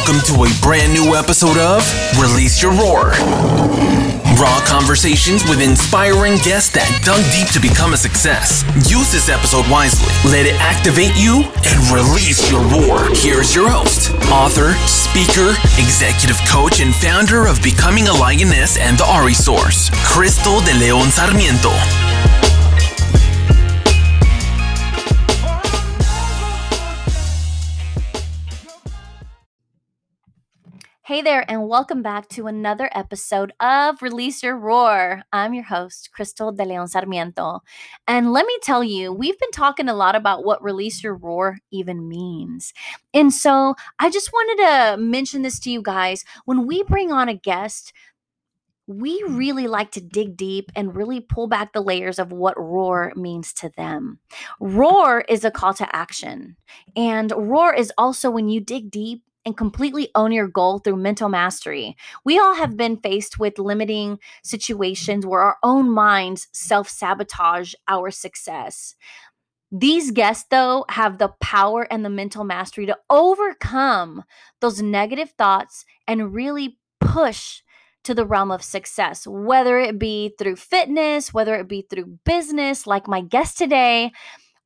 Welcome to a brand new episode of Release Your Roar. Raw conversations with inspiring guests that dug deep to become a success. Use this episode wisely. Let it activate you and release your roar. Here's your host, author, speaker, executive coach, and founder of Becoming a Lioness and the Ari Source, Crystal de Leon Sarmiento. Hey there, and welcome back to another episode of Release Your Roar. I'm your host, Crystal de Leon Sarmiento. And let me tell you, we've been talking a lot about what Release Your Roar even means. And so I just wanted to mention this to you guys. When we bring on a guest, we really like to dig deep and really pull back the layers of what roar means to them. Roar is a call to action. And roar is also when you dig deep and completely own your goal through mental mastery. We all have been faced with limiting situations where our own minds self sabotage our success. These guests, though, have the power and the mental mastery to overcome those negative thoughts and really push to the realm of success, whether it be through fitness, whether it be through business, like my guest today,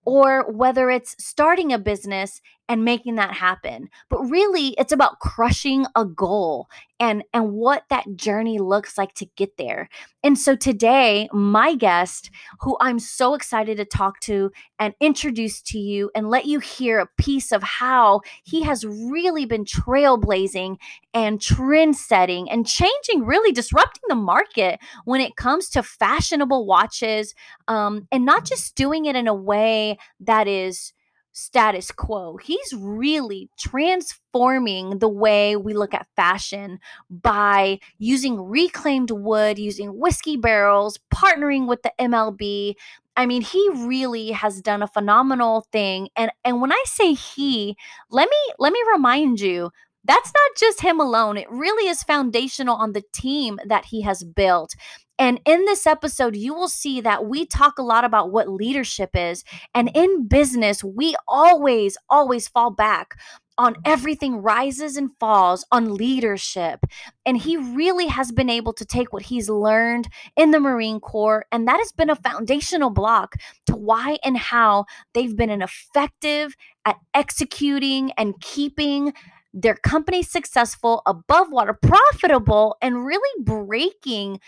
or whether it's starting a business and making that happen. But really, it's about crushing a goal and and what that journey looks like to get there. And so today, my guest, who I'm so excited to talk to and introduce to you and let you hear a piece of how he has really been trailblazing and trend setting and changing, really disrupting the market when it comes to fashionable watches um, and not just doing it in a way that is status quo. He's really transforming the way we look at fashion by using reclaimed wood, using whiskey barrels, partnering with the MLB. I mean, he really has done a phenomenal thing. And and when I say he, let me let me remind you that's not just him alone. It really is foundational on the team that he has built. And in this episode, you will see that we talk a lot about what leadership is. And in business, we always, always fall back on everything rises and falls on leadership. And he really has been able to take what he's learned in the Marine Corps, and that has been a foundational block to why and how they've been an effective at executing and keeping their company successful, above water, profitable, and really breaking,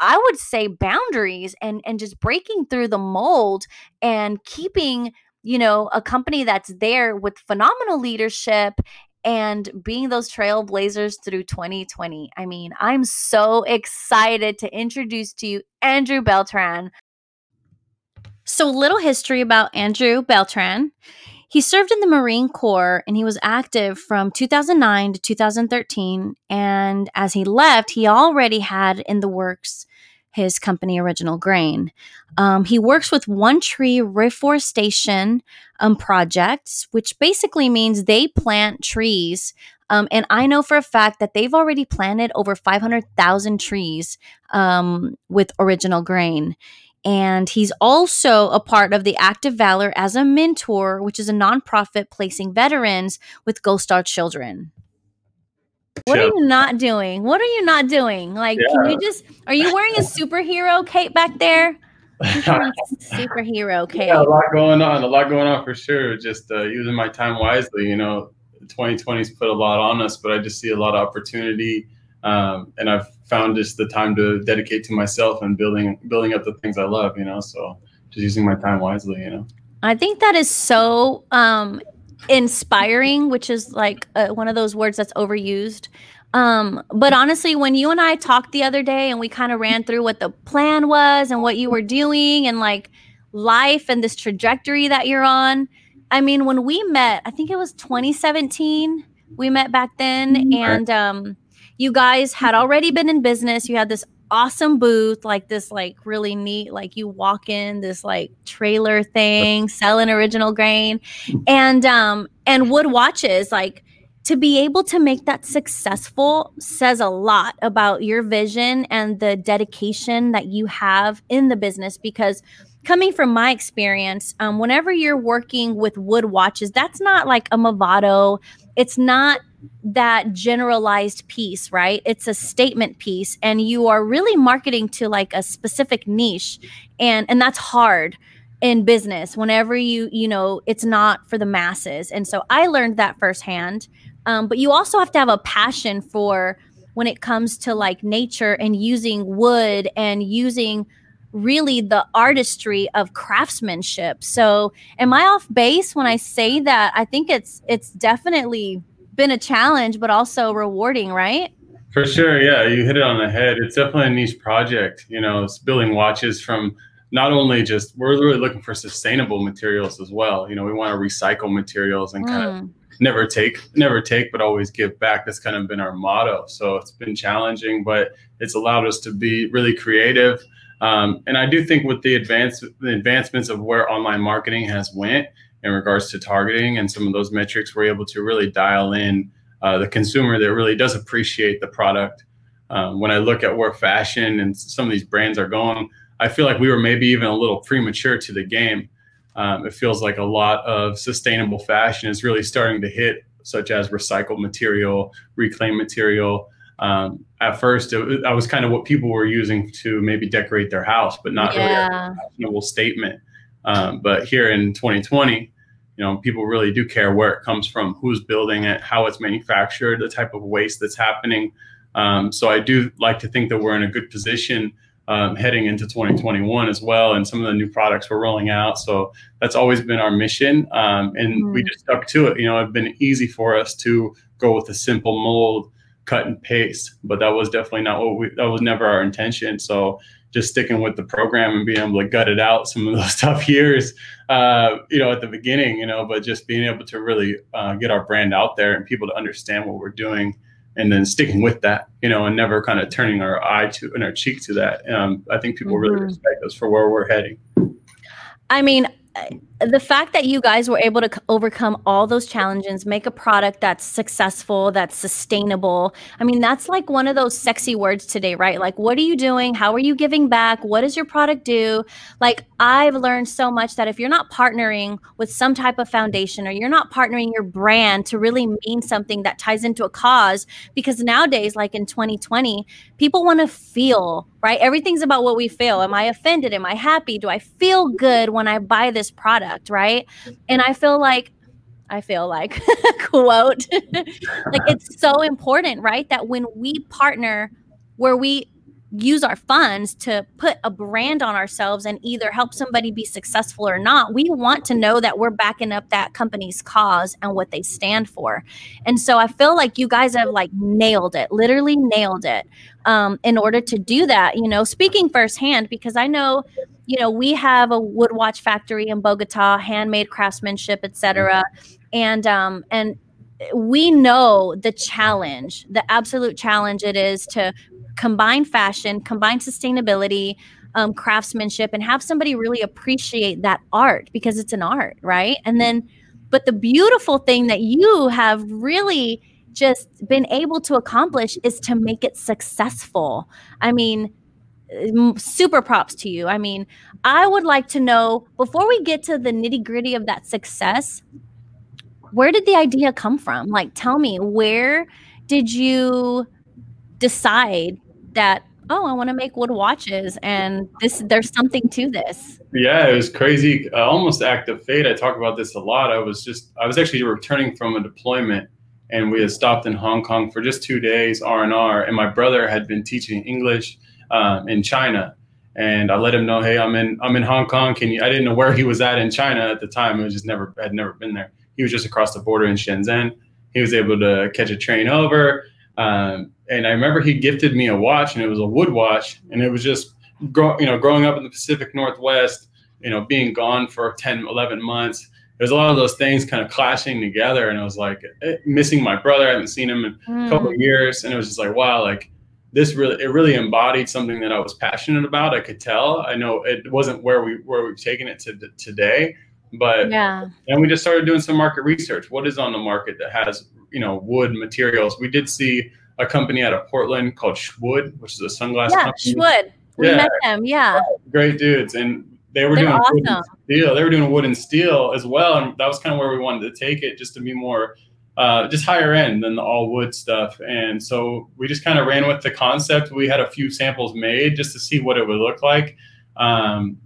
I would say, boundaries and and just breaking through the mold and keeping, you know, a company that's there with phenomenal leadership and being those trailblazers through 2020. I mean, I'm so excited to introduce to you Andrew Beltran. So, a little history about Andrew Beltran. He served in the Marine Corps and he was active from 2009 to 2013. And as he left, he already had in the works his company, Original Grain. Um, he works with One Tree Reforestation um, Projects, which basically means they plant trees. Um, and I know for a fact that they've already planted over 500,000 trees um, with Original Grain. And he's also a part of the Active Valor as a mentor, which is a nonprofit placing veterans with Gold Star children. What are you not doing? What are you not doing? Like, yeah. can you just, are you wearing a superhero cape back there? superhero cape. Yeah, a lot going on. A lot going on for sure. Just uh, using my time wisely. You know, 2020's put a lot on us, but I just see a lot of opportunity. Um, and I've found just the time to dedicate to myself and building building up the things I love, you know. So just using my time wisely, you know. I think that is so um inspiring, which is like uh, one of those words that's overused. Um, but honestly, when you and I talked the other day and we kind of ran through what the plan was and what you were doing and like life and this trajectory that you're on, I mean, when we met, I think it was 2017, we met back then, mm-hmm. and um, you guys had already been in business. You had this awesome booth, like this, like really neat, like you walk in this like trailer thing selling original grain, and um and wood watches, like to be able to make that successful says a lot about your vision and the dedication that you have in the business because coming from my experience um, whenever you're working with wood watches that's not like a movado it's not that generalized piece, right? It's a statement piece and you are really marketing to like a specific niche and and that's hard in business whenever you you know it's not for the masses and so i learned that firsthand um, but you also have to have a passion for when it comes to like nature and using wood and using really the artistry of craftsmanship. So, am I off base when I say that? I think it's it's definitely been a challenge, but also rewarding, right? For sure, yeah, you hit it on the head. It's definitely a niche project. You know, it's building watches from not only just we're really looking for sustainable materials as well. You know, we want to recycle materials and kind of never take never take but always give back that's kind of been our motto so it's been challenging but it's allowed us to be really creative um, and i do think with the advance the advancements of where online marketing has went in regards to targeting and some of those metrics we're able to really dial in uh, the consumer that really does appreciate the product um, when i look at where fashion and some of these brands are going i feel like we were maybe even a little premature to the game um, it feels like a lot of sustainable fashion is really starting to hit, such as recycled material, reclaimed material. Um, at first, it, that was kind of what people were using to maybe decorate their house, but not yeah. really a fashionable statement. Um, but here in 2020, you know, people really do care where it comes from, who's building it, how it's manufactured, the type of waste that's happening. Um, so I do like to think that we're in a good position um, heading into 2021 as well, and some of the new products we're rolling out. So that's always been our mission, um, and mm-hmm. we just stuck to it. You know, it's been easy for us to go with a simple mold, cut and paste, but that was definitely not what we. That was never our intention. So just sticking with the program and being able to gut it out some of those tough years, uh, you know, at the beginning, you know, but just being able to really uh, get our brand out there and people to understand what we're doing and then sticking with that, you know, and never kind of turning our eye to and our cheek to that. Um, I think people mm-hmm. really respect us for where we're heading. I mean, the fact that you guys were able to overcome all those challenges, make a product that's successful, that's sustainable. I mean, that's like one of those sexy words today, right? Like, what are you doing? How are you giving back? What does your product do? Like, I've learned so much that if you're not partnering with some type of foundation or you're not partnering your brand to really mean something that ties into a cause, because nowadays, like in 2020, people want to feel, right? Everything's about what we feel. Am I offended? Am I happy? Do I feel good when I buy this product, right? And I feel like I feel like quote like it's so important, right? That when we partner where we use our funds to put a brand on ourselves and either help somebody be successful or not, we want to know that we're backing up that company's cause and what they stand for. And so I feel like you guys have like nailed it, literally nailed it. Um, in order to do that, you know, speaking firsthand, because I know, you know, we have a wood watch factory in Bogota, handmade craftsmanship, etc. And um, and we know the challenge, the absolute challenge it is to combine fashion, combine sustainability, um, craftsmanship, and have somebody really appreciate that art because it's an art, right? And then, but the beautiful thing that you have really just been able to accomplish is to make it successful. I mean, super props to you. I mean, I would like to know before we get to the nitty gritty of that success, where did the idea come from? Like, tell me, where did you decide that oh i want to make wood watches and this there's something to this. Yeah it was crazy uh, almost act of fate i talk about this a lot i was just i was actually returning from a deployment and we had stopped in hong kong for just two days r&r and my brother had been teaching english um, in china and i let him know hey i'm in i'm in hong kong can you i didn't know where he was at in china at the time was just never had never been there. He was just across the border in shenzhen he was able to catch a train over um, and I remember he gifted me a watch, and it was a wood watch, and it was just, grow, you know, growing up in the Pacific Northwest, you know, being gone for 10, 11 months. There's a lot of those things kind of clashing together, and I was like eh, missing my brother. I haven't seen him in mm. a couple of years, and it was just like, wow, like this really, it really embodied something that I was passionate about. I could tell. I know it wasn't where we where we've taken it to today, but yeah. And we just started doing some market research. What is on the market that has you know wood materials? We did see a company out of Portland called Shwood, which is a sunglass yeah, company. Shwood. We yeah. met them. Yeah. Great dudes. And they were They're doing awesome. steel. They were doing wood and steel as well. And that was kind of where we wanted to take it just to be more uh, just higher end than the all wood stuff. And so we just kind of ran with the concept. We had a few samples made just to see what it would look like. Um,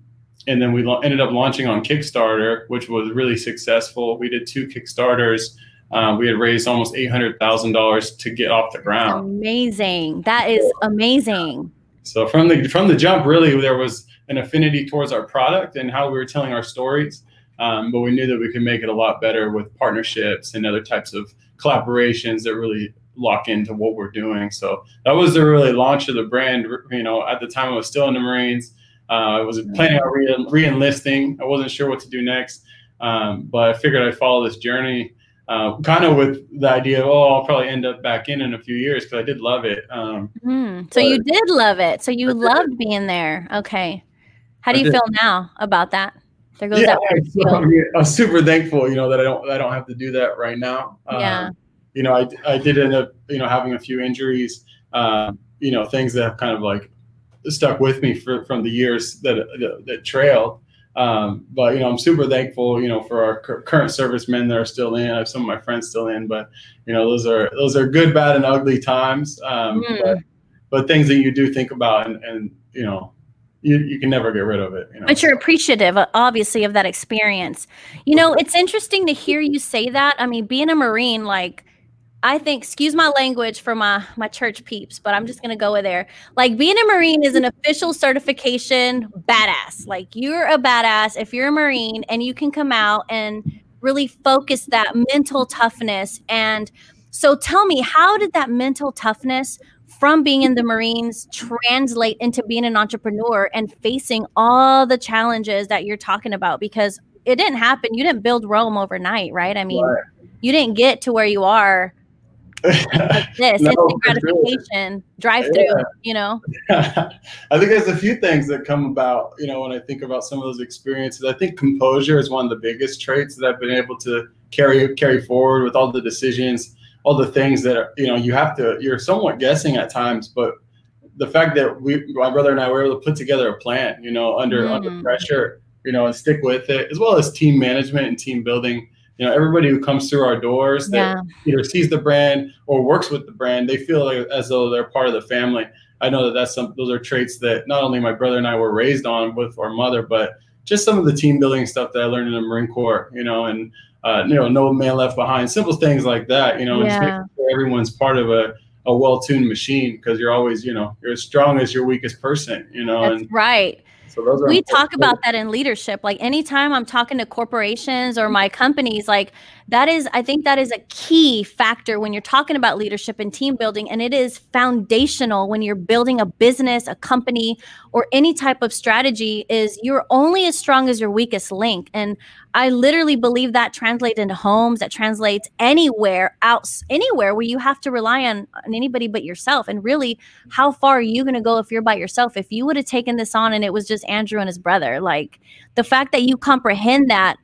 and then we lo- ended up launching on Kickstarter, which was really successful. We did two Kickstarters. Uh, we had raised almost eight hundred thousand dollars to get off the ground. Amazing! That is amazing. So from the from the jump, really, there was an affinity towards our product and how we were telling our stories. Um, but we knew that we could make it a lot better with partnerships and other types of collaborations that really lock into what we're doing. So that was the really launch of the brand. You know, at the time I was still in the Marines. Uh, I was planning on re- enlisting I wasn't sure what to do next, um, but I figured I'd follow this journey. Uh, kind of with the idea of, oh, I'll probably end up back in in a few years because I did love it. Um, mm, so you did love it. So you loved being there. Okay. How do you feel now about that? There goes yeah, that I'm super thankful, you know, that I don't I don't have to do that right now. Yeah. Um, you know, I, I did end up, you know, having a few injuries, uh, you know, things that have kind of like stuck with me for, from the years that that, that trailed. Um, but you know, I'm super thankful, you know, for our current servicemen that are still in. I have some of my friends still in, but you know, those are those are good, bad, and ugly times. Um, mm. but, but things that you do think about, and, and you know, you, you can never get rid of it. You know? But you're appreciative, uh, obviously, of that experience. You know, it's interesting to hear you say that. I mean, being a Marine, like, I think, excuse my language for my my church peeps, but I'm just gonna go with there. Like being a Marine is an official certification badass. Like you're a badass if you're a Marine and you can come out and really focus that mental toughness. And so tell me, how did that mental toughness from being in the Marines translate into being an entrepreneur and facing all the challenges that you're talking about? Because it didn't happen. You didn't build Rome overnight, right? I mean, right. you didn't get to where you are like this no, instant gratification drive through yeah. you know i think there's a few things that come about you know when i think about some of those experiences i think composure is one of the biggest traits that i've been able to carry carry forward with all the decisions all the things that are, you know you have to you're somewhat guessing at times but the fact that we my brother and i were able to put together a plan you know under mm. under pressure you know and stick with it as well as team management and team building you know everybody who comes through our doors that yeah. either sees the brand or works with the brand they feel like, as though they're part of the family i know that that's some those are traits that not only my brother and i were raised on with our mother but just some of the team building stuff that i learned in the marine corps you know and uh, you know, no man left behind, simple things like that, you know, yeah. sure everyone's part of a, a well-tuned machine because you're always, you know, you're as strong as your weakest person, you know. That's and, right. So those are we talk about that in leadership. Like anytime I'm talking to corporations or my companies, like that is, I think that is a key factor when you're talking about leadership and team building. And it is foundational when you're building a business, a company, or any type of strategy is you're only as strong as your weakest link. And I literally believe that translates into homes, that translates anywhere out anywhere where you have to rely on, on anybody but yourself. And really, how far are you gonna go if you're by yourself? If you would have taken this on and it was just Andrew and his brother, like the fact that you comprehend that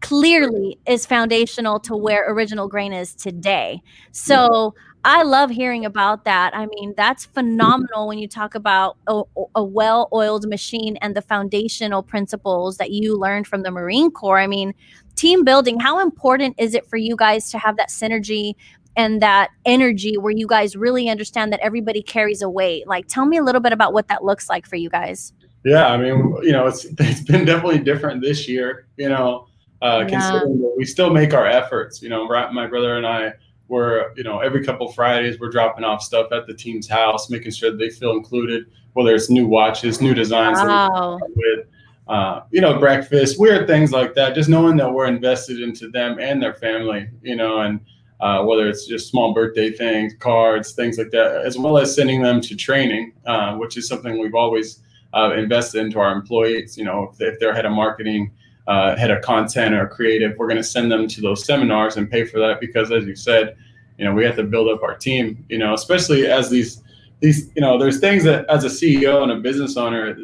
clearly is foundational to where original grain is today. So I love hearing about that. I mean, that's phenomenal when you talk about a, a well oiled machine and the foundational principles that you learned from the Marine Corps. I mean, team building, how important is it for you guys to have that synergy and that energy where you guys really understand that everybody carries a weight? Like, tell me a little bit about what that looks like for you guys. Yeah, I mean, you know, it's it's been definitely different this year. You know, uh, yeah. considering that we still make our efforts. You know, my brother and I were, you know, every couple Fridays we're dropping off stuff at the team's house, making sure they feel included, whether it's new watches, new designs wow. with, uh, you know, breakfast, weird things like that. Just knowing that we're invested into them and their family, you know, and uh, whether it's just small birthday things, cards, things like that, as well as sending them to training, uh, which is something we've always uh, invested into our employees. You know, if, they're head of marketing uh, head of content or creative, we're going to send them to those seminars and pay for that because, as you said, you know, we have to build up our team. You know, especially as these these you know, there's things that as a CEO and a business owner,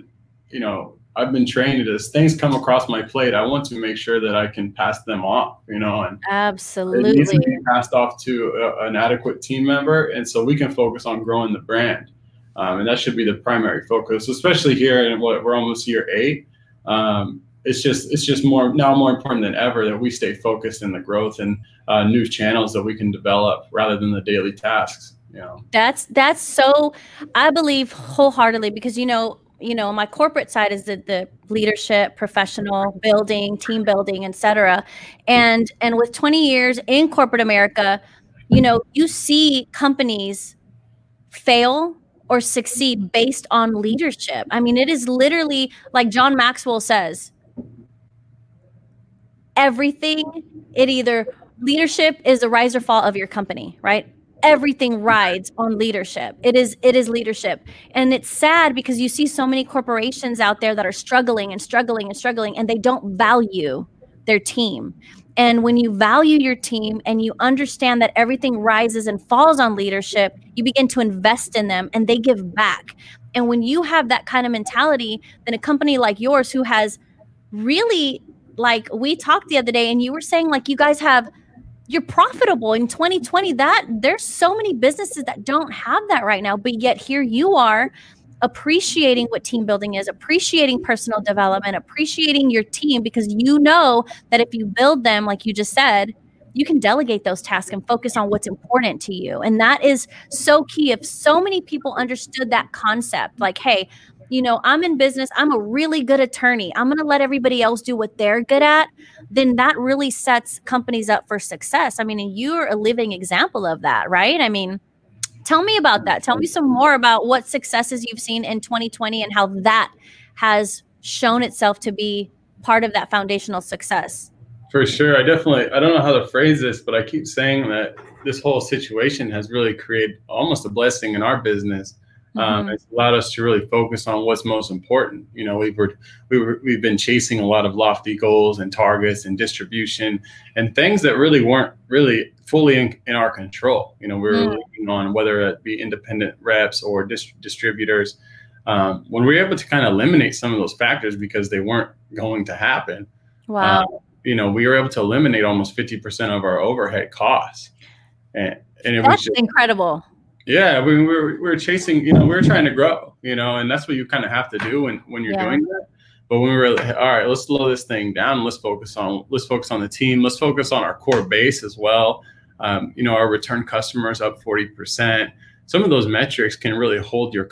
you know, I've been trained as things come across my plate, I want to make sure that I can pass them off. You know, and absolutely it needs to be passed off to a, an adequate team member, and so we can focus on growing the brand. Um, and that should be the primary focus, especially here in what we're almost year eight. Um, it's just it's just more now more important than ever that we stay focused in the growth and uh, new channels that we can develop rather than the daily tasks. You know, that's that's so. I believe wholeheartedly because you know you know my corporate side is the, the leadership professional building team building etc and and with 20 years in corporate america you know you see companies fail or succeed based on leadership. I mean it is literally like john maxwell says everything it either leadership is the rise or fall of your company right everything rides on leadership. It is it is leadership. And it's sad because you see so many corporations out there that are struggling and struggling and struggling and they don't value their team. And when you value your team and you understand that everything rises and falls on leadership you begin to invest in them and they give back. And when you have that kind of mentality then a company like yours who has really like we talked the other day and you were saying like you guys have you're profitable in 2020 that there's so many businesses that don't have that right now but yet here you are appreciating what team building is appreciating personal development appreciating your team because you know that if you build them like you just said you can delegate those tasks and focus on what's important to you. And that is so key. If so many people understood that concept like hey you know, I'm in business, I'm a really good attorney, I'm going to let everybody else do what they're good at, then that really sets companies up for success. I mean, and you're a living example of that, right? I mean, tell me about that. Tell me some more about what successes you've seen in 2020 and how that has shown itself to be part of that foundational success. For sure. I definitely, I don't know how to phrase this, but I keep saying that this whole situation has really created almost a blessing in our business um, mm-hmm. it's allowed us to really focus on what's most important. You know, we've were, we were, we've been chasing a lot of lofty goals and targets and distribution and things that really weren't really fully in, in our control. You know, we were mm. working on whether it be independent reps or dis- distributors. Um, when we were able to kind of eliminate some of those factors because they weren't going to happen. Wow. Uh, you know, we were able to eliminate almost 50% of our overhead costs. And, and it That's was just, incredible yeah, we, we, were, we were chasing, you know, we were trying to grow, you know, and that's what you kind of have to do when, when you're yeah. doing that. But when we were all right, let's slow this thing down. Let's focus on let's focus on the team. Let's focus on our core base as well. Um, you know, our return customers up forty percent. Some of those metrics can really hold your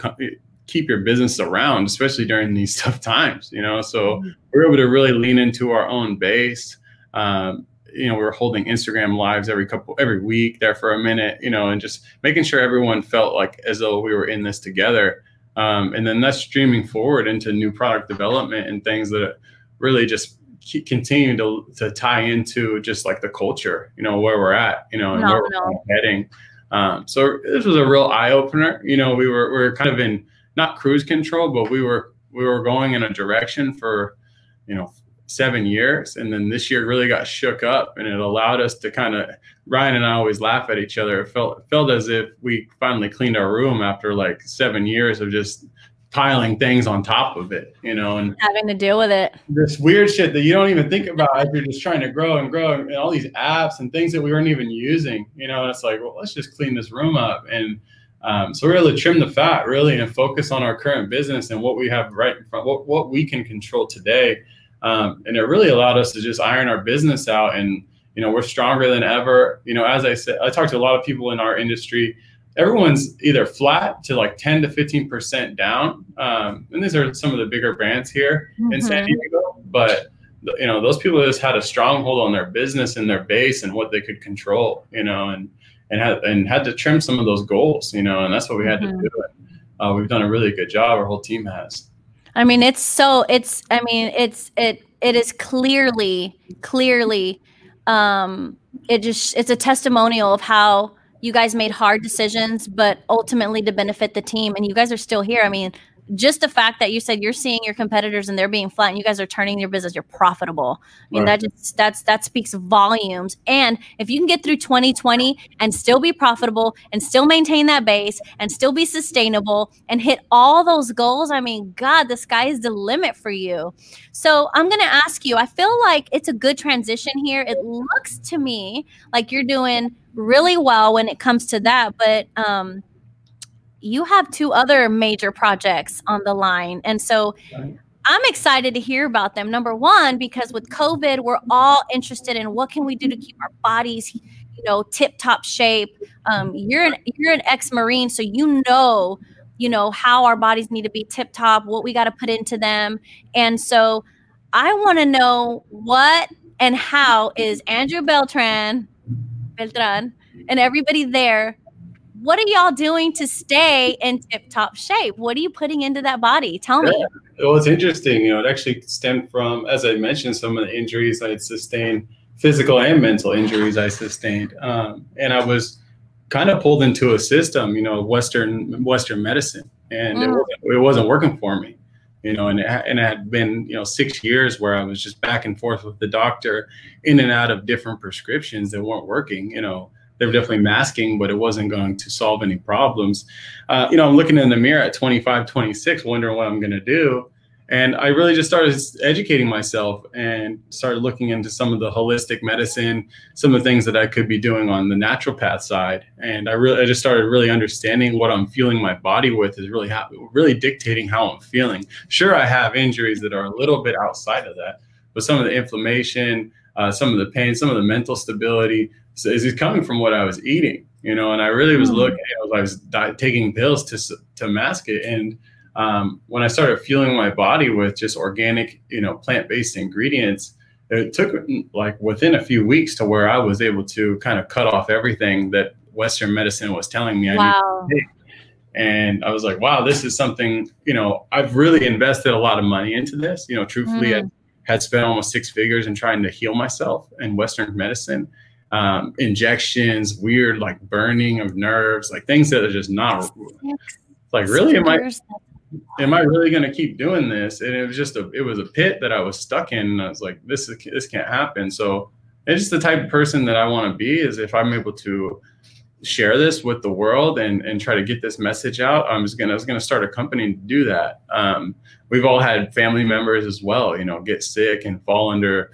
keep your business around, especially during these tough times. You know, so mm-hmm. we're able to really lean into our own base. Um, you know, we were holding Instagram lives every couple every week there for a minute, you know, and just making sure everyone felt like as though we were in this together. Um, and then that's streaming forward into new product development and things that really just keep, continue to, to tie into just like the culture, you know, where we're at, you know, and no, where we're heading. Um, so this was a real eye opener. You know, we were we were kind of in not cruise control, but we were we were going in a direction for you know seven years. And then this year really got shook up and it allowed us to kind of Ryan and I always laugh at each other. It felt it felt as if we finally cleaned our room after like seven years of just piling things on top of it, you know, and having to deal with it. This weird shit that you don't even think about as you're just trying to grow and grow and all these apps and things that we weren't even using, you know, and it's like, well, let's just clean this room up. And um, so we're able to trim the fat really and focus on our current business and what we have right in front, what, what we can control today um, and it really allowed us to just iron our business out. And, you know, we're stronger than ever. You know, as I said, I talked to a lot of people in our industry. Everyone's either flat to like 10 to 15% down. Um, and these are some of the bigger brands here mm-hmm. in San mm-hmm. Diego. But, you know, those people just had a stronghold on their business and their base and what they could control, you know, and, and had, and had to trim some of those goals, you know, and that's what we had mm-hmm. to do. Uh, we've done a really good job. Our whole team has. I mean, it's so it's I mean, it's it it is clearly clearly um it just it's a testimonial of how you guys made hard decisions but ultimately to benefit the team and you guys are still here. I mean, just the fact that you said you're seeing your competitors and they're being flat and you guys are turning your business, you're profitable. I mean, right. that just that's that speaks volumes. And if you can get through 2020 and still be profitable and still maintain that base and still be sustainable and hit all those goals, I mean, God, the sky is the limit for you. So I'm gonna ask you, I feel like it's a good transition here. It looks to me like you're doing really well when it comes to that, but um you have two other major projects on the line. And so I'm excited to hear about them. Number one, because with COVID, we're all interested in what can we do to keep our bodies, you know, tip top shape. Um, you're an you're an ex marine, so you know, you know how our bodies need to be tip top, what we got to put into them, and so I want to know what and how is Andrew Beltran, Beltran, and everybody there what are y'all doing to stay in tip top shape? What are you putting into that body? Tell me. Yeah. Well, it's interesting. You know, it actually stemmed from, as I mentioned, some of the injuries I had sustained, physical and mental injuries I sustained. Um, and I was kind of pulled into a system, you know, Western Western medicine, and mm. it, wasn't, it wasn't working for me. You know, and it, and it had been you know six years where I was just back and forth with the doctor, in and out of different prescriptions that weren't working. You know, they were definitely masking, but it wasn't going to solve any problems. Uh, you know, I'm looking in the mirror at 25, 26, wondering what I'm going to do. And I really just started educating myself and started looking into some of the holistic medicine, some of the things that I could be doing on the naturopath side. And I really, I just started really understanding what I'm fueling my body with is really, ha- really dictating how I'm feeling. Sure, I have injuries that are a little bit outside of that, but some of the inflammation, uh, some of the pain, some of the mental stability, so is it coming from what I was eating? You know, and I really was mm-hmm. looking. I was di- taking pills to to mask it, and um, when I started fueling my body with just organic, you know, plant based ingredients, it took like within a few weeks to where I was able to kind of cut off everything that Western medicine was telling me I wow. needed. And I was like, wow, this is something, you know, I've really invested a lot of money into this. You know, truthfully, mm. I had spent almost six figures in trying to heal myself in Western medicine um, injections, weird like burning of nerves, like things that are just not like really am I am I really going to keep doing this? And it was just a it was a pit that I was stuck in. And I was like, this is this can't happen. So it's just the type of person that I want to be. Is if I'm able to share this with the world and and try to get this message out, I'm just gonna I was gonna start a company to do that. Um, we've all had family members as well, you know, get sick and fall under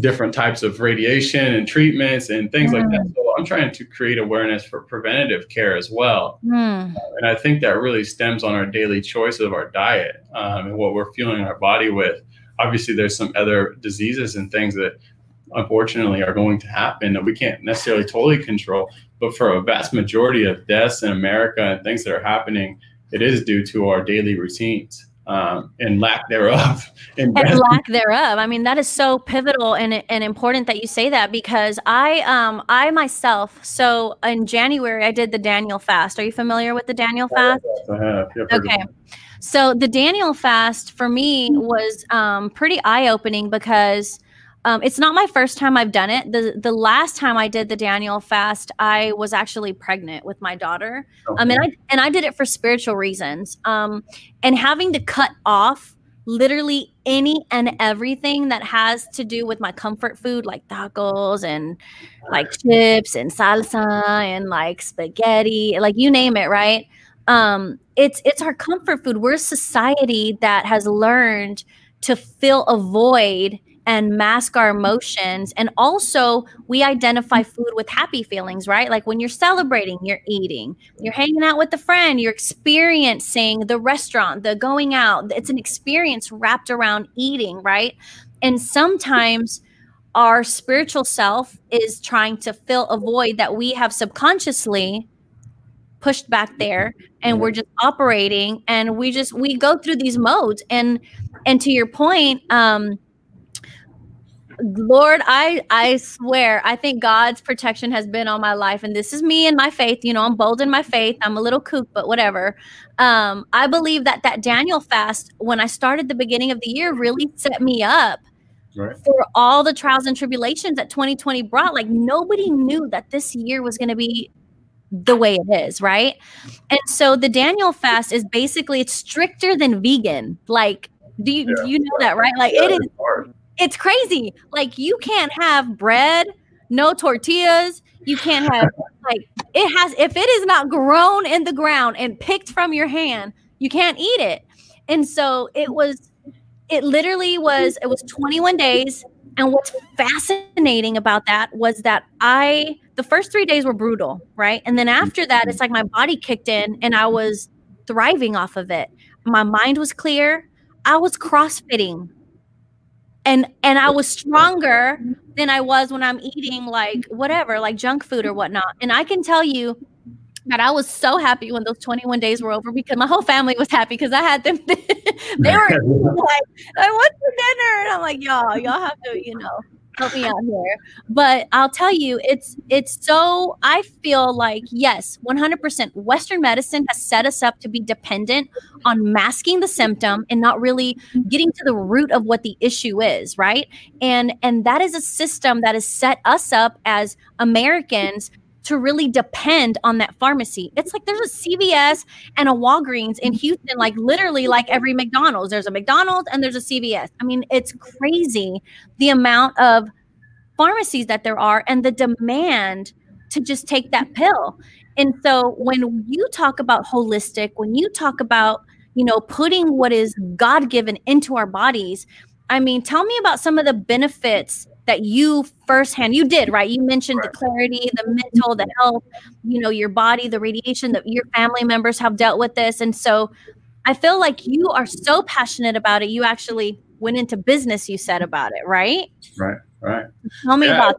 different types of radiation and treatments and things mm. like that. Mm. So I'm trying to create awareness for preventative care as well. Mm. Uh, and I think that really stems on our daily choice of our diet um, and what we're fueling our body with. Obviously, there's some other diseases and things that unfortunately are going to happen that we can't necessarily totally control. But for a vast majority of deaths in America and things that are happening, it is due to our daily routines um, and lack thereof. and lack thereof. I mean, that is so pivotal and, and important that you say that because I um I myself so in January I did the Daniel fast. Are you familiar with the Daniel fast? I have. okay. So the Daniel fast for me was um, pretty eye opening because um, it's not my first time I've done it. The the last time I did the Daniel fast, I was actually pregnant with my daughter. Okay. Um, and I and I did it for spiritual reasons. Um, and having to cut off literally any and everything that has to do with my comfort food, like tacos and like chips and salsa and like spaghetti, like you name it, right? Um, it's it's our comfort food. We're a society that has learned to fill a void and mask our mm-hmm. emotions. And also, we identify mm-hmm. food with happy feelings, right? Like when you're celebrating, you're eating, you're mm-hmm. hanging out with a friend, you're experiencing the restaurant, the going out. It's an experience wrapped around eating, right? And sometimes, our spiritual self is trying to fill a void that we have subconsciously pushed back there and we're just operating and we just we go through these modes and and to your point um Lord, I I swear, I think God's protection has been on my life, and this is me and my faith. You know, I'm bold in my faith. I'm a little kook, but whatever. Um, I believe that that Daniel fast, when I started the beginning of the year, really set me up right. for all the trials and tribulations that 2020 brought. Like nobody knew that this year was going to be the way it is, right? And so the Daniel fast is basically it's stricter than vegan. Like, do you yeah. do you know that, right? Like yeah, it is. Hard it's crazy. Like you can't have bread, no tortillas. You can't have like it has if it is not grown in the ground and picked from your hand, you can't eat it. And so it was it literally was it was 21 days and what's fascinating about that was that I the first 3 days were brutal, right? And then after that it's like my body kicked in and I was thriving off of it. My mind was clear. I was crossfitting. And and I was stronger than I was when I'm eating like whatever, like junk food or whatnot. And I can tell you that I was so happy when those 21 days were over because my whole family was happy because I had them. they were like, I want for dinner. And I'm like, y'all, y'all have to, you know, help me out here. But I'll tell you, it's it's so I feel like yes, 100% Western medicine has set us up to be dependent on masking the symptom and not really getting to the root of what the issue is, right? And and that is a system that has set us up as Americans to really depend on that pharmacy. It's like there's a CVS and a Walgreens in Houston, like literally like every McDonald's. There's a McDonald's and there's a CVS. I mean, it's crazy the amount of pharmacies that there are and the demand to just take that pill. And so when you talk about holistic, when you talk about, you know, putting what is God given into our bodies, I mean, tell me about some of the benefits that you firsthand you did right? You mentioned right. the clarity the mental the health you know your body the radiation that your family members have dealt with this. And so i feel like you are so passionate about it you actually went into business you said about it right? Right right. Tell me yeah. about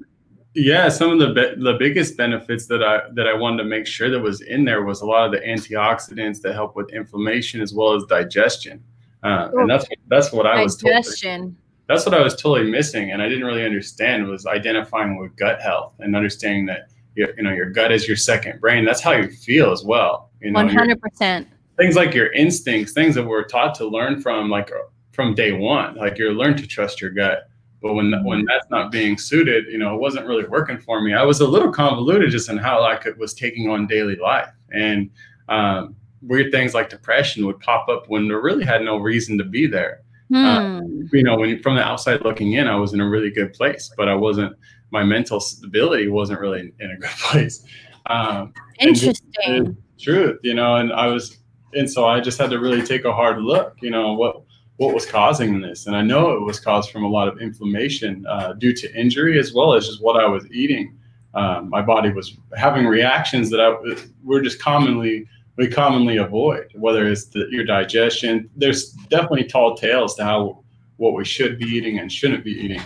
yeah some of the be- the biggest benefits that i that i wanted to make sure that was in there was a lot of the antioxidants that help with inflammation as well as digestion. Uh, and that's that's what i was digestion that's what I was totally missing, and I didn't really understand was identifying with gut health and understanding that you know your gut is your second brain. That's how you feel as well. You know, one hundred percent. Things like your instincts, things that we're taught to learn from, like from day one. Like you're learned to trust your gut, but when when that's not being suited, you know, it wasn't really working for me. I was a little convoluted just in how I could was taking on daily life, and um, weird things like depression would pop up when there really had no reason to be there. Uh, you know, when from the outside looking in, I was in a really good place, but I wasn't. My mental stability wasn't really in a good place. Um, Interesting. Truth, you know, and I was, and so I just had to really take a hard look. You know what what was causing this, and I know it was caused from a lot of inflammation uh, due to injury as well as just what I was eating. Um, my body was having reactions that I were just commonly we commonly avoid, whether it's the, your digestion. There's definitely tall tales to how what we should be eating and shouldn't be eating.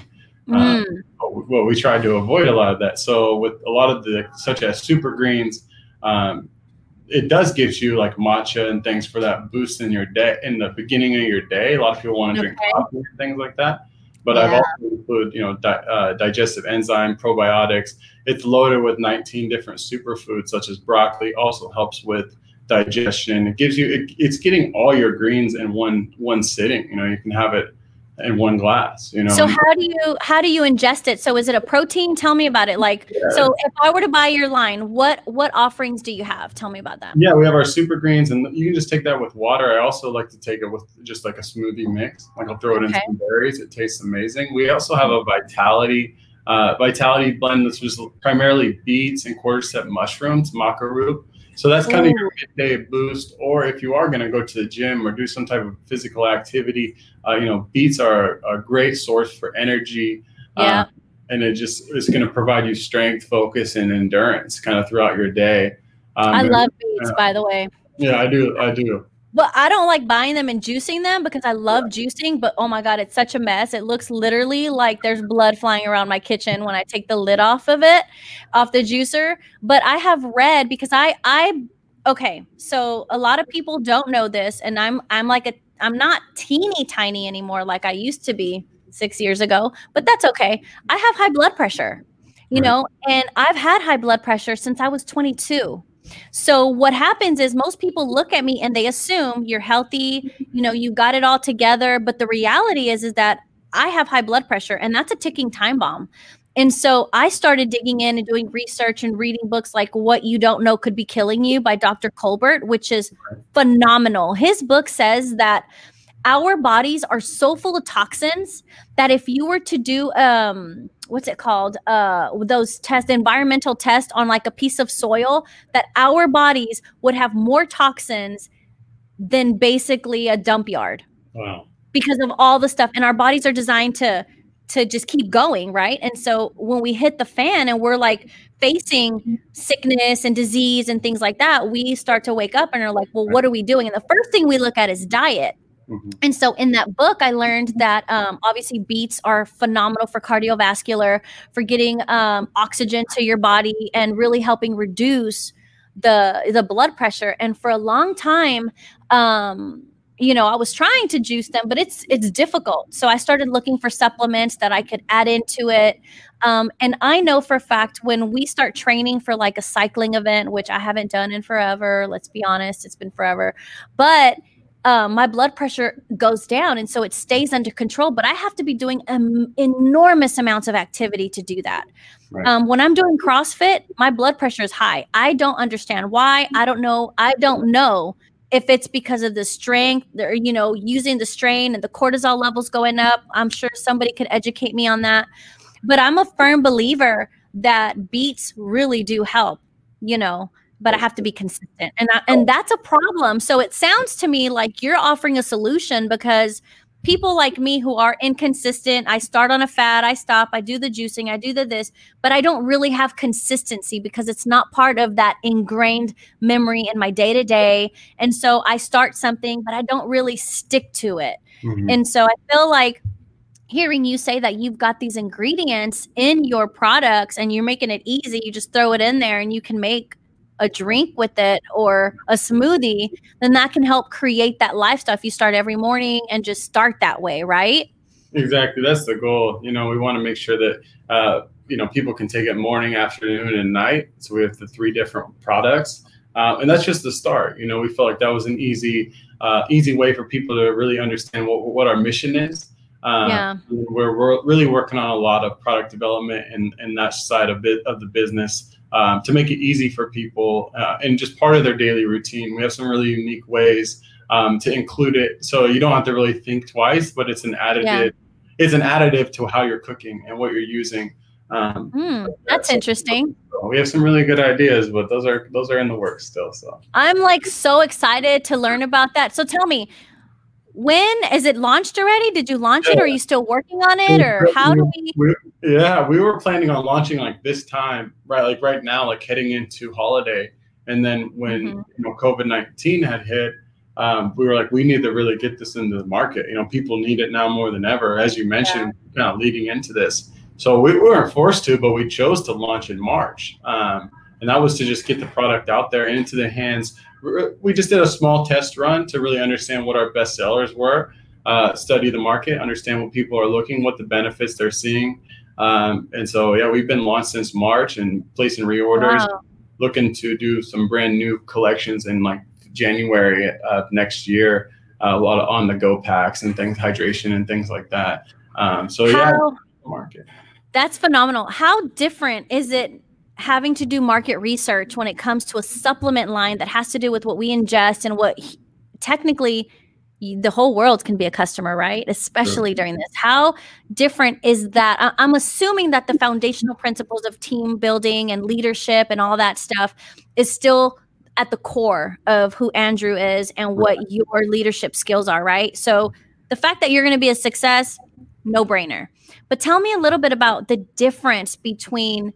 Mm. Uh, but, well, we try to avoid a lot of that. So with a lot of the such as super greens, um, it does give you like matcha and things for that boost in your day in the beginning of your day. A lot of people want to okay. drink coffee and things like that. But yeah. I've also included, you know, di- uh, digestive enzyme, probiotics. It's loaded with 19 different superfoods, such as broccoli. Also helps with digestion. It gives you it, it's getting all your greens in one one sitting. You know, you can have it in one glass you know? So how do you how do you ingest it? So is it a protein? Tell me about it. Like yeah. so if i were to buy your line what what offerings do you have? Tell me about that. Yeah we have our super greens and you can just take that with water. I also like to take it with just like a smoothie mix. Like i'll throw it okay. in some berries. It tastes amazing. We also have a vitality uh, vitality blend this was primarily beets and cordyceps mushrooms maca root so that's kind Ooh. of your midday boost. Or if you are going to go to the gym or do some type of physical activity, uh, you know, beets are a great source for energy. Yeah. Um, and it just is going to provide you strength, focus, and endurance kind of throughout your day. Um, I love beets, uh, by the way. Yeah, I do. I do. But I don't like buying them and juicing them because I love yeah. juicing. But oh my God, it's such a mess. It looks literally like there's blood flying around my kitchen when I take the lid off of it, off the juicer. But I have read because I, I, okay. So a lot of people don't know this. And I'm, I'm like a, I'm not teeny tiny anymore like I used to be six years ago, but that's okay. I have high blood pressure, you right. know, and I've had high blood pressure since I was 22 so what happens is most people look at me and they assume you're healthy, you know, you got it all together, but the reality is is that I have high blood pressure and that's a ticking time bomb. And so I started digging in and doing research and reading books like What You Don't Know Could Be Killing You by Dr. Colbert, which is phenomenal. His book says that our bodies are so full of toxins that if you were to do um what's it called? Uh those tests environmental tests on like a piece of soil that our bodies would have more toxins than basically a dump yard. Wow. Because of all the stuff and our bodies are designed to to just keep going right? And so when we hit the fan and we're like facing sickness and disease and things like that we start to wake up and are like well what are we doing? And the first thing we look at is diet Mm-hmm. And so in that book, I learned that um, obviously beets are phenomenal for cardiovascular, for getting um, oxygen to your body and really helping reduce the the blood pressure. And for a long time, um, you know, I was trying to juice them, but it's it's difficult. So I started looking for supplements that I could add into it. Um, and I know for a fact when we start training for like a cycling event, which I haven't done in forever, let's be honest, it's been forever, but um, my blood pressure goes down and so it stays under control but i have to be doing um, enormous amounts of activity to do that. Right. um, when i'm doing crossfit my blood pressure is high. I don't understand why. I don't know. I don't know if it's because of the strength or you know using the strain and the cortisol levels going up. I'm sure somebody could educate me on that. But i'm a firm believer that beets really do help you know but I have to be consistent. And I, and that's a problem. So it sounds to me like you're offering a solution because people like me who are inconsistent, I start on a fad, I stop, I do the juicing, I do the this, but I don't really have consistency because it's not part of that ingrained memory in my day to day. And so I start something, but I don't really stick to it. Mm-hmm. And so I feel like hearing you say that you've got these ingredients in your products and you're making it easy, you just throw it in there and you can make a drink with it or a smoothie, then that can help create that lifestyle if you start every morning and just start that way, right? Exactly. That's the goal. You know, we want to make sure that, uh, you know, people can take it morning, afternoon, and night. So we have the three different products. Uh, and that's just the start. You know, we felt like that was an easy, uh, easy way for people to really understand what, what our mission is. Um, yeah. We're, we're really working on a lot of product development and, and that side of bit of the business um, to make it easy for people uh, and just part of their daily routine. We have some really unique ways um, to include it, so you don't have to really think twice. But it's an additive. Yeah. It's an additive to how you're cooking and what you're using. Um, mm, that's interesting. We have some really good ideas, but those are those are in the works still. So I'm like so excited to learn about that. So tell me, when is it launched already? Did you launch yeah. it? Or are you still working on it? Or how do we? we? Yeah, we were planning on launching like this time, right? Like right now, like heading into holiday. And then when mm-hmm. you know COVID nineteen had hit, um, we were like, we need to really get this into the market. You know, people need it now more than ever, as you mentioned, yeah. kind of leading into this. So we, we weren't forced to, but we chose to launch in March, um, and that was to just get the product out there into the hands we just did a small test run to really understand what our best sellers were, uh, study the market, understand what people are looking, what the benefits they're seeing. Um, and so, yeah, we've been launched since March and placing reorders, wow. looking to do some brand new collections in like January of next year. Uh, a lot of on the go packs and things, hydration and things like that. Um, so, How, yeah, market. That's phenomenal. How different is it having to do market research when it comes to a supplement line that has to do with what we ingest and what he, technically the whole world can be a customer, right? Especially sure. during this. How different is that? I'm assuming that the foundational principles of team building and leadership and all that stuff is still at the core of who Andrew is and what right. your leadership skills are, right? So the fact that you're going to be a success, no brainer. But tell me a little bit about the difference between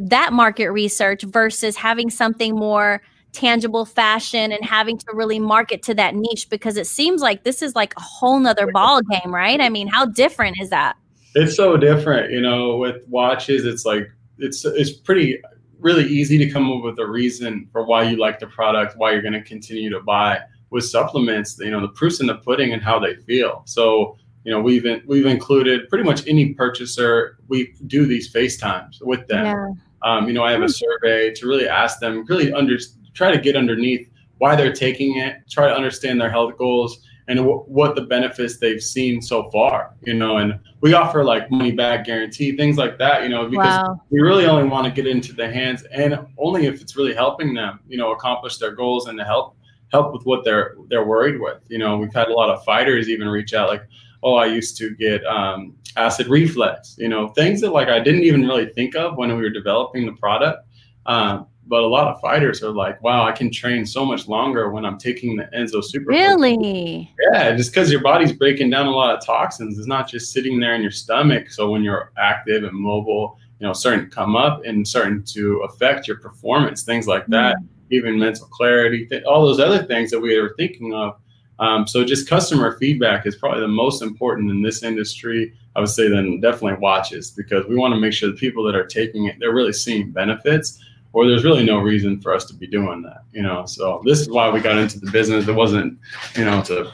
that market research versus having something more tangible fashion and having to really market to that niche because it seems like this is like a whole nother ball game right? I mean how different is that? It's so different you know with watches it's like it's it's pretty really easy to come up with a reason for why you like the product why you're going to continue to buy with supplements you know the proof's in the pudding and how they feel. So you know we've in, we've included pretty much any purchaser we do these facetimes with them. Yeah. Um, you know, I have a hmm. survey to really ask them, really under, try to get underneath why they're taking it, try to understand their health goals and w- what the benefits they've seen so far. You know, and we offer like money back guarantee, things like that. You know, because wow. we really only want to get into the hands and only if it's really helping them, you know, accomplish their goals and to help help with what they're they're worried with. You know, we've had a lot of fighters even reach out like, oh, I used to get um, acid reflux, you know, things that like I didn't even really think of when we were developing the product. Um, but a lot of fighters are like, wow, I can train so much longer when I'm taking the Enso Super. Really? Yeah, just because your body's breaking down a lot of toxins. It's not just sitting there in your stomach. So when you're active and mobile, you know, starting to come up and starting to affect your performance, things like that, mm even mental clarity, th- all those other things that we were thinking of Um, so just customer feedback is probably the most important in this industry. I would say then definitely watches because we want to make sure the people that are taking it, they're really seeing benefits or there's really no reason for us to be doing that, you know? So this is why we got into the business. It wasn't, you know, to,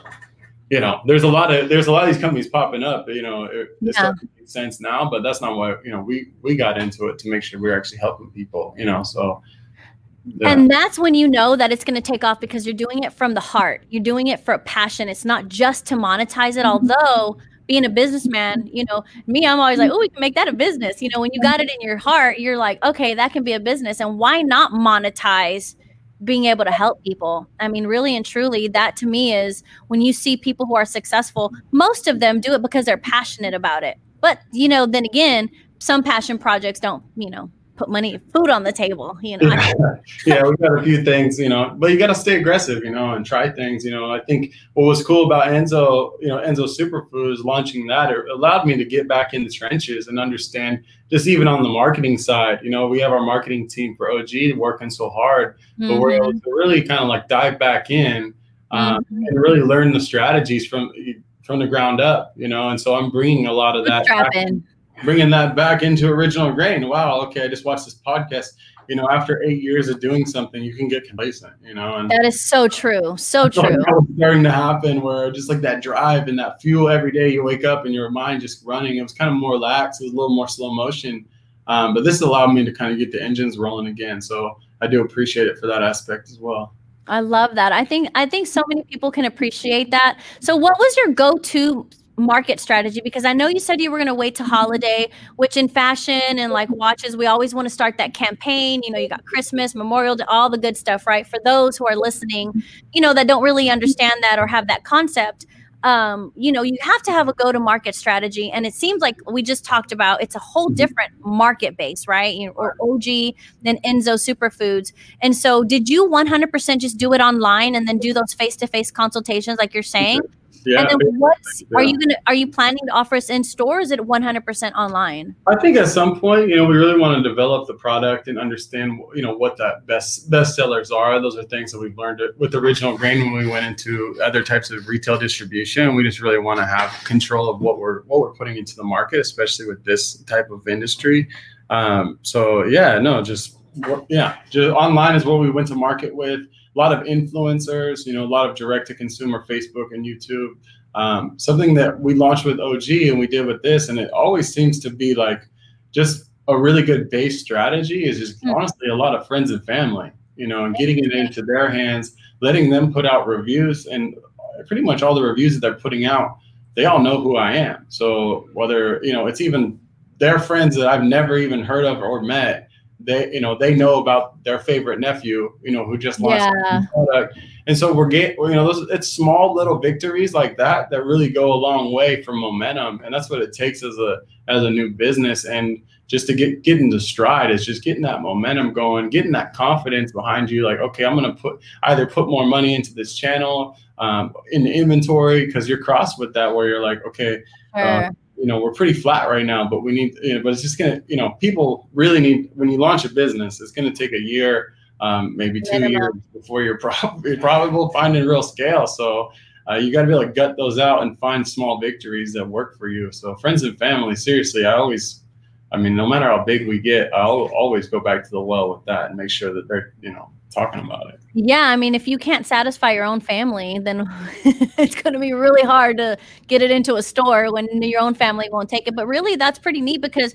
you know, there's a lot of, there's a lot of these companies popping up, you know, it, Yeah. it's starting to make sense now, but that's not why, you know, we, we got into it to make sure we're actually helping people, you know? So, yeah. And that's when you know that it's going to take off because you're doing it from the heart. You're doing it for a passion. It's not just to monetize it. Mm-hmm. Although being a businessman, you know, me, I'm always like, oh, we can make that a business. You know, when you mm-hmm. got it in your heart, you're like, okay, that can be a business. And why not monetize being able to help people? I mean, really and truly, that to me is when you see people who are successful, most of them do it because they're passionate about it. But, you know, then again, some passion projects don't, you know, put money, food on the table, you know. Yeah, we got a few things, you know, but you got to stay aggressive, you know, and try things. You know, I think what was cool about Enso, you know, Enso Superfoods launching that, it allowed me to get back in the trenches and understand just even on the marketing side. You know, we have our marketing team for OG working so hard, but we're able Mhm. to really kind of like dive back in um, Mhm. and really learn the strategies from from the ground up. You know, and so I'm bringing a lot of that. Bringing that back into original grain. Wow, okay, I just watched this podcast. You know, after eight years of doing something, you can get complacent. You know, and That is so true. So true. that was starting to happen where just like that drive and that fuel every day you wake up and your mind just running. It was kind of more lax. It was a little more slow motion. Um, but this allowed me to kind of get the engines rolling again. So I do appreciate it for that aspect as well. I love that. I think I think so many people can appreciate that. So what was your go-to market strategy because I know you said you were going to wait to mm-hmm. holiday, which in fashion and like mm-hmm. watches we always want to start that campaign, you know, you got Christmas, Memorial Day, all the good stuff, right? For those who are listening, mm-hmm. you know, that don't really understand that or have that concept, um, you know, you have to have a go-to-market strategy and it seems like we just talked about it's a whole different market base, right? You know, or OG than Enso Superfoods. And so, did you 100% just do it online and then do those face-to-face consultations, like you're saying? Yeah. and then, what's are you gonna are you planning to offer us in stores? At 100% online? I think at some point, you know, we really want to develop the product and understand, you know, what that best best sellers are. Those are things that we've learned with original grain when we went into other types of retail distribution. We just really want to have control of what we're what we're putting into the market, especially with this type of industry. Um, so yeah, no, just yeah, just online is what we went to market with. A lot of influencers, you know, a lot of direct to consumer, Facebook and YouTube um, something that we launched with OG and we did with this, and it always seems to be like just a really good base strategy is just Mhm. honestly a lot of friends and family, you know, and getting it into their hands, letting them put out reviews, and pretty much all the reviews that they're putting out, they all know who I am. So whether you know, it's even their friends that I've never even heard of or met. They, you know, they know about their favorite nephew, you know, who just launched Yeah. product. And so we're getting, you know, those it's small little victories like that that really go a long way for momentum, and that's what it takes as a as a new business. And just to get get into stride is just getting that momentum going, getting that confidence behind you. Like, okay, I'm gonna put either put more money into this channel, um, in inventory because you're crossed with that where you're like, okay, Sure. You know we're pretty flat right now but we need you know but it's just gonna you know people really need when you launch a business it's gonna take a year um, maybe two years before you're probably probably finding real scale. So uh, you got to be able to gut those out and find small victories that work for you. So friends and family seriously i always i mean no matter how big we get i'll always go back to the well with that and make sure that they're you know talking about it Yeah, I mean, if you can't satisfy your own family, then it's going to be really hard to get it into a store when your own family won't take it. But really, that's pretty neat because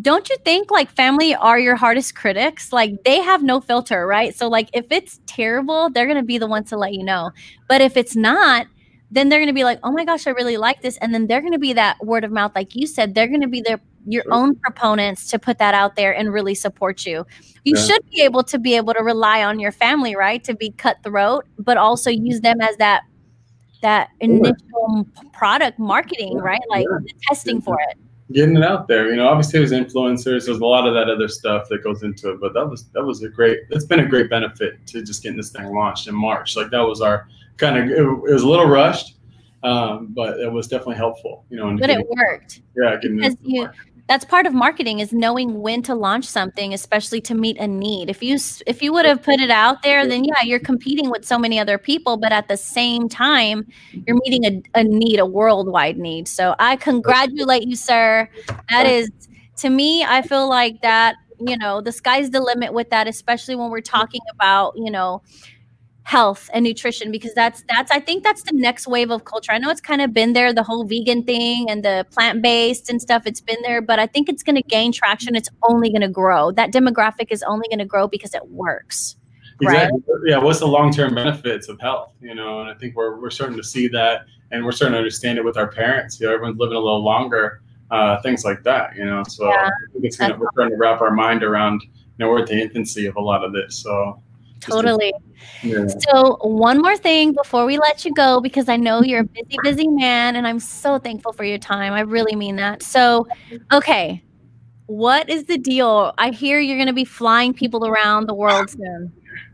don't you think like family are your hardest critics? Like they have no filter, right? So like if it's terrible, they're going to be the ones to let you know. But if it's not, then they're going to be like, "Oh my gosh, I really like this." And then they're going to be that word of mouth like you said, they're going to be their your own proponents to put that out there and really support you. You Yeah. should be able to be able to rely on your family, right? To be cutthroat, but also use them as that that initial product marketing, right? Like Yeah. the testing for it. getting it out there. You know, obviously there's influencers, there's a lot of that other stuff that goes into it, but that was that was a great. It's been a great benefit to just getting this thing launched in March. Like that was our kind of. It, it was a little rushed, um, but it was definitely helpful. You know, But it worked yeah, because you that's part of marketing is knowing when to launch something especially to meet a need if you if you would have put it out there then yeah you're competing with so many other people but at the same time you're meeting a, a need a worldwide need so i congratulate you sir that is to me i feel like that you know the sky's the limit with that especially when we're talking about you know health and nutrition because that's that's I think that's the next wave of culture. I know it's kind of been there the whole vegan thing and the plant-based and stuff it's been there but I think it's going to gain traction it's only going to grow. That demographic is only going to grow because it works. Exactly. Right? Yeah, what's the long-term benefits of health, you know? And I think we're we're starting to see that and we're starting to understand it with our parents. You know, everyone's living a little longer. Uh, things like that, you know. So yeah. it's gonna, we're trying to wrap our mind around, you know, we're at the infancy of a lot of this. So Totally. Yeah. So, one more thing before we let you go, because I know you're a busy, busy man, and I'm so thankful for your time. I really mean that. So, okay, what is the deal? I hear you're going to be flying people around the world soon.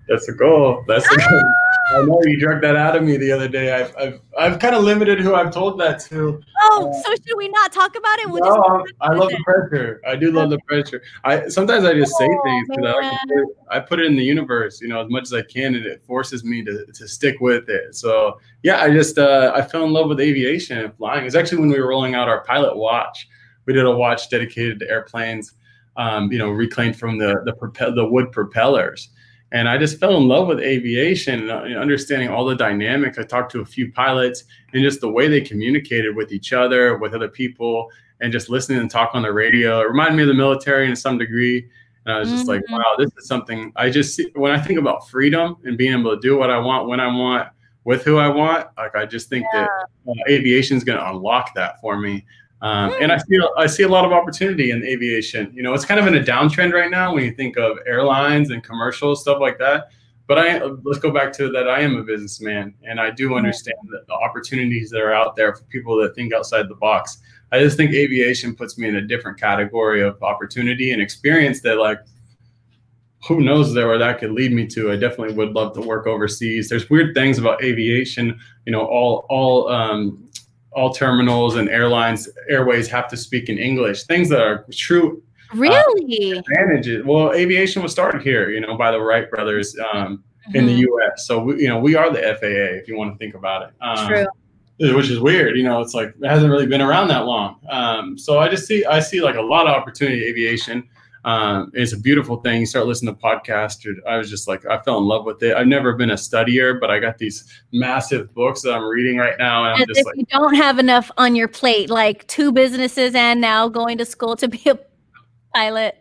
That's a goal. That's a ah! goal. I know you drug that out of me the other day. I've I've, I've kind of limited who I've told that to. Oh, uh, so should we not talk about it? We'll no, I love the pressure. I do love the pressure. I sometimes I just say oh, things because I, like put, I put it in the universe, you know, as much as I can, and it forces me to, to stick with it. So yeah, I just uh, I fell in love with aviation and flying. It's actually when we were rolling out our pilot watch. We did a watch dedicated to airplanes, um, you know, reclaimed from the the propel the wood propellers and I just fell in love with aviation and understanding all the dynamics. I talked to a few pilots and just the way they communicated with each other, with other people, and just listening and talk on the radio. It reminded me of the military in some degree. And I was just mm-hmm. like, wow, this is something I just see when I think about freedom and being able to do what I want when I want with who I want. Like, I just think yeah. that uh, aviation is going to unlock that for me. Um, and I feel I see a lot of opportunity in aviation. You know, it's kind of in a downtrend right now when you think of airlines and commercial stuff like that. But I let's go back to that. I am a businessman, and I do understand that the opportunities that are out there for people that think outside the box. I just think aviation puts me in a different category of opportunity and experience that like who knows there where that could lead me to. I definitely would love to work overseas. There's weird things about aviation, you know, all all um, all terminals and airlines airways have to speak in english. Things that are true uh, really? uh, advantages. Well aviation was started here you know by the wright brothers um, mm-hmm. in the mm-hmm. us so we, you know we are the faa if you want to think about it. Um, true. which is weird you know it's like it hasn't really been around that long. Um, so i just see i see like a lot of opportunity aviation um, it's a beautiful thing. You start listening to podcasts. I was just like, I fell in love with it. I've never been a studier, but I got these massive books that I'm reading right now. And I'm just if like, you don't have enough on your plate, like two businesses and now going to school to be a pilot,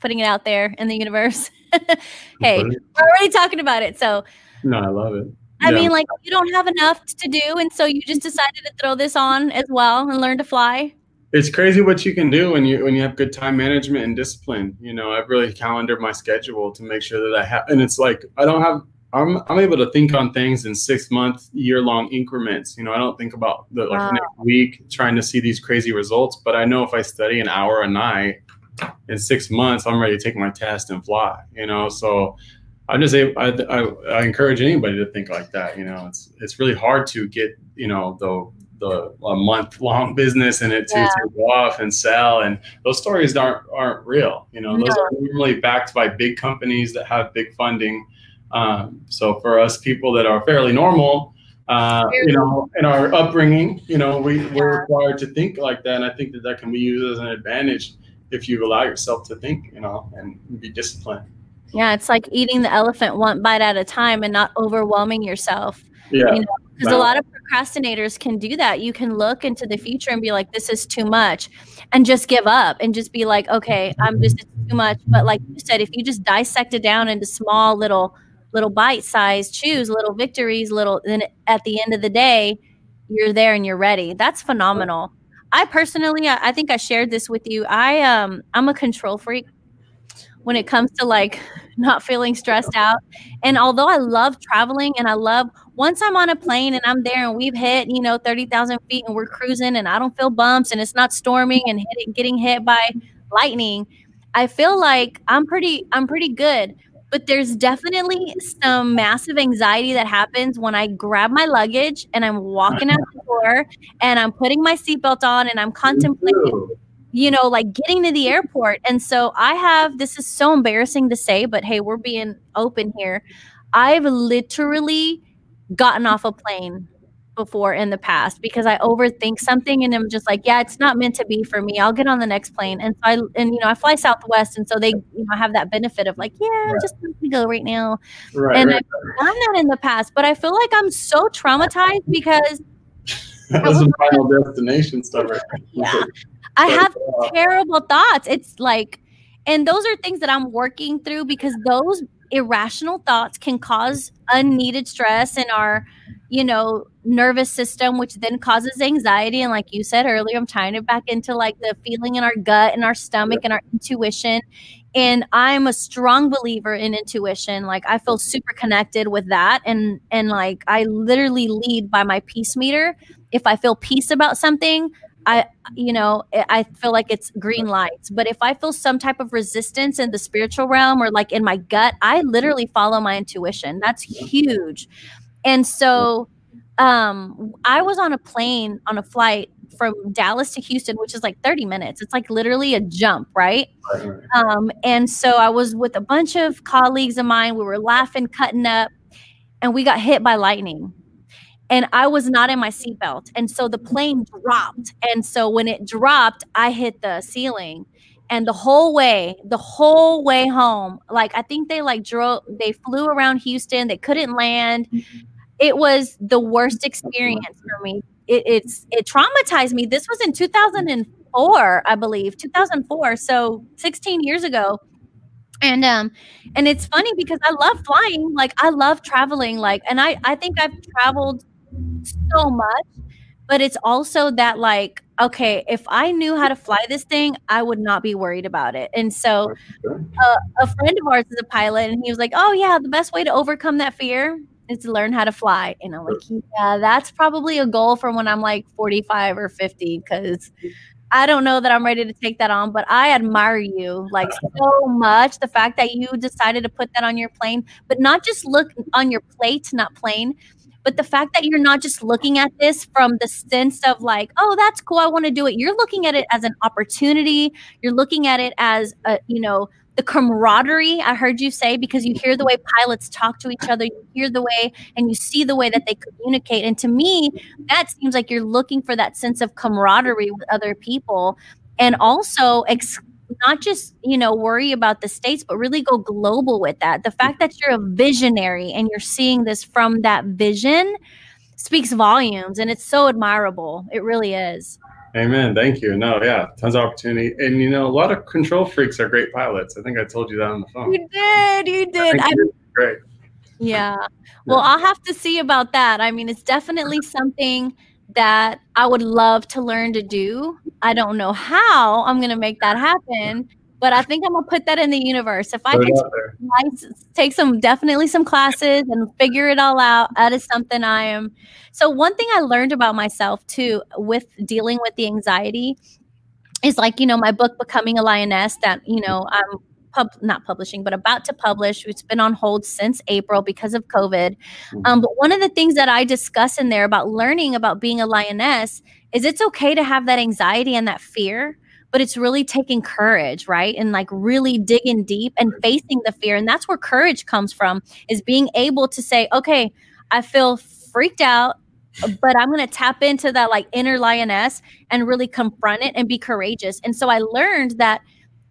putting it out there in the universe. hey, we're already talking about it. So, no, I love it. I yeah. mean, like you don't have enough to do, and so you just decided to throw this on as well and learn to fly it's crazy what you can do when you when you have good time management and discipline. You know, I've really calendared my schedule to make sure that I have, and it's like I don't have. I'm I'm able to think on things in six month, year long increments. You know, I don't think about the like wow. next week trying to see these crazy results. But I know if I study an hour a night in six months, I'm ready to take my test and fly. You know, so I'm just I, I, I encourage anybody to think like that. You know, it's it's really hard to get you know the the a month long business and it to, yeah. go off and sell and those stories aren't aren't real you know no. those are normally backed by big companies that have big funding um, so for us people that are fairly normal uh, you know in our upbringing you know we, we're required to think like that and i think that that can be used as an advantage if you allow yourself to think you know and be disciplined yeah it's like eating the elephant one bite at a time and not overwhelming yourself yeah. You know, because wow. a lot of procrastinators can do that. You can look into the future and be like, this is too much, and just give up and just be like, okay, I'm just too much. But like you said, if you just dissect it down into small little little bite size choose little victories, little then at the end of the day, you're there and you're ready. That's phenomenal. I personally, I, I think I shared this with you. I um I'm a control freak when it comes to like not feeling stressed out. And although I love traveling and I love once I'm on a plane and I'm there and we've hit, you know, 30,000 feet and we're cruising and I don't feel bumps and it's not storming and hit, getting hit by lightning, I feel like I'm pretty, I'm pretty good. But there's definitely some massive anxiety that happens when I grab my luggage and I'm walking out the door and I'm putting my seatbelt on and I'm contemplating you know, like getting to the airport. And so I have this is so embarrassing to say, but hey, we're being open here. I've literally gotten off a plane before in the past because I overthink something and I'm just like, yeah, it's not meant to be for me. I'll get on the next plane. And so I and you know, I fly Southwest and so they you know have that benefit of like, yeah, right. I'm just let me go right now. Right, and right. I've done that in the past, but I feel like I'm so traumatized because that was some final destination stuff right Yeah. I have uh, terrible thoughts. It's like and those are things that I'm working through because those irrational thoughts can cause unneeded stress in our you know nervous system which then causes anxiety. And like you said earlier i'm tying it back into like the feeling in our gut and our stomach and our intuition. And i'm a strong believer in intuition. Like i feel super connected with that. And and like i literally lead by my peace meter. If i feel peace about something I, you know, I feel like it's green lights. But if I feel some type of resistance in the spiritual realm or like in my gut, I literally follow my intuition. That's huge. And so um, I was on a plane on a flight from Dallas to Houston, which is like 30 minutes. It's like literally a jump, right? Um, and so I was with a bunch of colleagues of mine. We were laughing, cutting up, and we got hit by lightning and I was not in my seatbelt. And so the plane dropped. And so when it dropped, I hit the ceiling. And the whole way, the whole way home, like I think they like drove, they flew around Houston, they couldn't land. It was the worst experience for me. It, it's it traumatized me. This was in 2004, I believe, 2004. So 16 years ago and um and it's funny because i love flying like i love traveling like and i i think i've traveled so much but it's also that like okay if i knew how to fly this thing i would not be worried about it. And so uh, a friend of ours is a pilot and he was like oh yeah the best way to overcome that fear is to learn how to fly. And i'm like yeah that's probably a goal for when i'm like 45 or 50 because I don't know that I'm ready to take that on, but I admire you like so much. The fact that you decided to put that on your plane, but not just look on your plate, not plane, but the fact that you're not just looking at this from the sense of like, oh, that's cool, I want to do it. You're looking at it as an opportunity. You're looking at it as a, you know, the camaraderie I heard you say because you hear the way pilots talk to each other, you hear the way and you see the way that they communicate. And to me, that seems like you're looking for that sense of camaraderie with other people and also ex- not just you know worry about the states but really go global with that. The fact that you're a visionary and you're seeing this from that vision speaks volumes and it's so admirable. It really is. Amen. Thank you. No yeah tons of opportunity. And you know a lot of control freaks are great pilots. I think i told you that on the phone. You did you did. I, great. Yeah. Well i'll have to see about that. I mean it's definitely something that I would love to learn to do. I don't know how I'm going to make that happen, but I think I'm going to put that in the universe. If I can take some, definitely some classes and figure it all out, that is something I am. So, one thing I learned about myself too with dealing with the anxiety is like, you know, my book, Becoming a Lioness, that, you know, I'm pub not publishing, but about to publish. It's been on hold since April because of COVID. Mm-hmm. Um, but one of the things that I discuss in there about learning about being a lioness is it's okay to have that anxiety and that fear but it's really taking courage right and like really digging deep and facing the fear and that's where courage comes from is being able to say okay i feel freaked out but i'm going to tap into that like inner lioness and really confront it and be courageous and so i learned that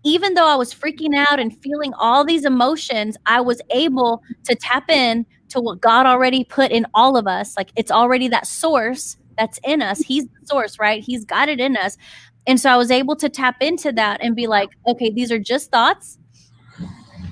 even though I was freaking out and feeling all these emotions, I was able to tap in to what God already put in all of us. Like it's already that source that's in us. He's the source, right? He's got it in us. And so I was able to tap into that and be like, okay, these are just thoughts.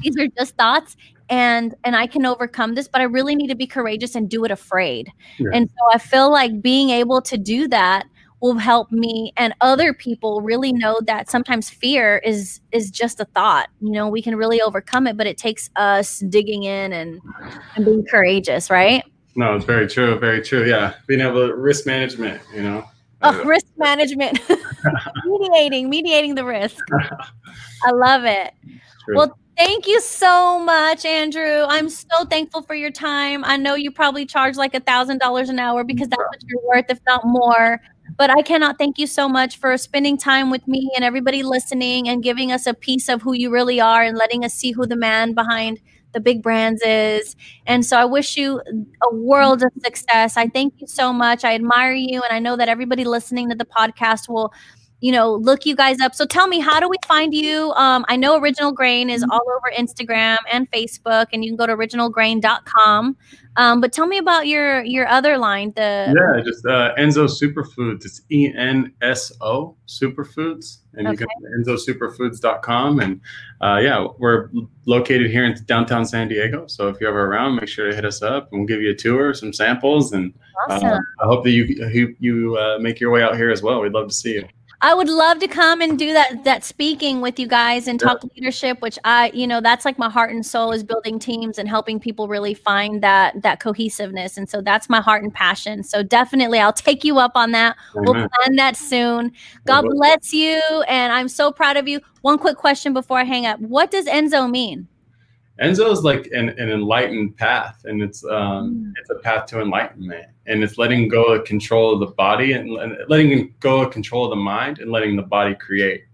These are just thoughts and and I can overcome this, but I really need to be courageous and do it afraid. Yeah. And so I feel like being able to do that will help me and other people really know that sometimes fear is is just a thought you know we can really overcome it but it takes us digging in and and being courageous right no it's very true very true yeah being able to risk management you know oh, risk management mediating mediating the risk i love it true. well Thank you so much, Andrew. I'm so thankful for your time. I know you probably charge like a thousand dollars an hour because that's what you're worth, if not more. But I cannot thank you so much for spending time with me and everybody listening and giving us a piece of who you really are and letting us see who the man behind the big brands is. And so I wish you a world of success. I thank you so much. I admire you. And I know that everybody listening to the podcast will you know, look you guys up. So tell me, how do we find you? Um, I know Original Grain is all over Instagram and Facebook, and you can go to originalgrain.com. Um, but tell me about your your other line. The yeah, just uh, Enso Superfoods. It's E N S O Superfoods, and okay. you can ensosuperfoods.com. And uh, yeah, we're located here in downtown San Diego. So if you're ever around, make sure to hit us up, and we'll give you a tour, some samples, and awesome. uh, I hope that you you, you uh, make your way out here as well. We'd love to see you. I would love to come and do that that speaking with you guys and talk yeah. leadership, which I, you know, that's like my heart and soul is building teams and helping people really find that that cohesiveness. And so that's my heart and passion. So definitely I'll take you up on that. Amen. We'll plan that soon. God bless you. And I'm so proud of you. One quick question before I hang up. What does Enso mean? Enso is like an, an enlightened path, and it's um, mm. it's a path to enlightenment, and it's letting go of control of the body and, and letting go of control of the mind and letting the body create.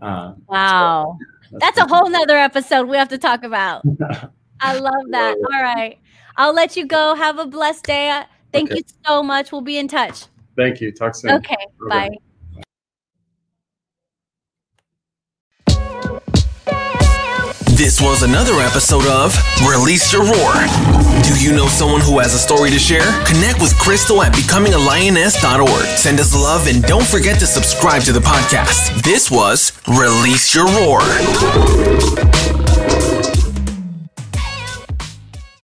Um, wow, so that's, that's a whole nother episode we have to talk about. I love that. All right, I'll let you go. Have a blessed day. Thank okay. you so much. We'll be in touch. Thank you. Talk soon. Okay. Bye. bye. This was another episode of Release Your Roar. Do you know someone who has a story to share? Connect with Crystal at becomingalioness.org. Send us love and don't forget to subscribe to the podcast. This was Release Your Roar.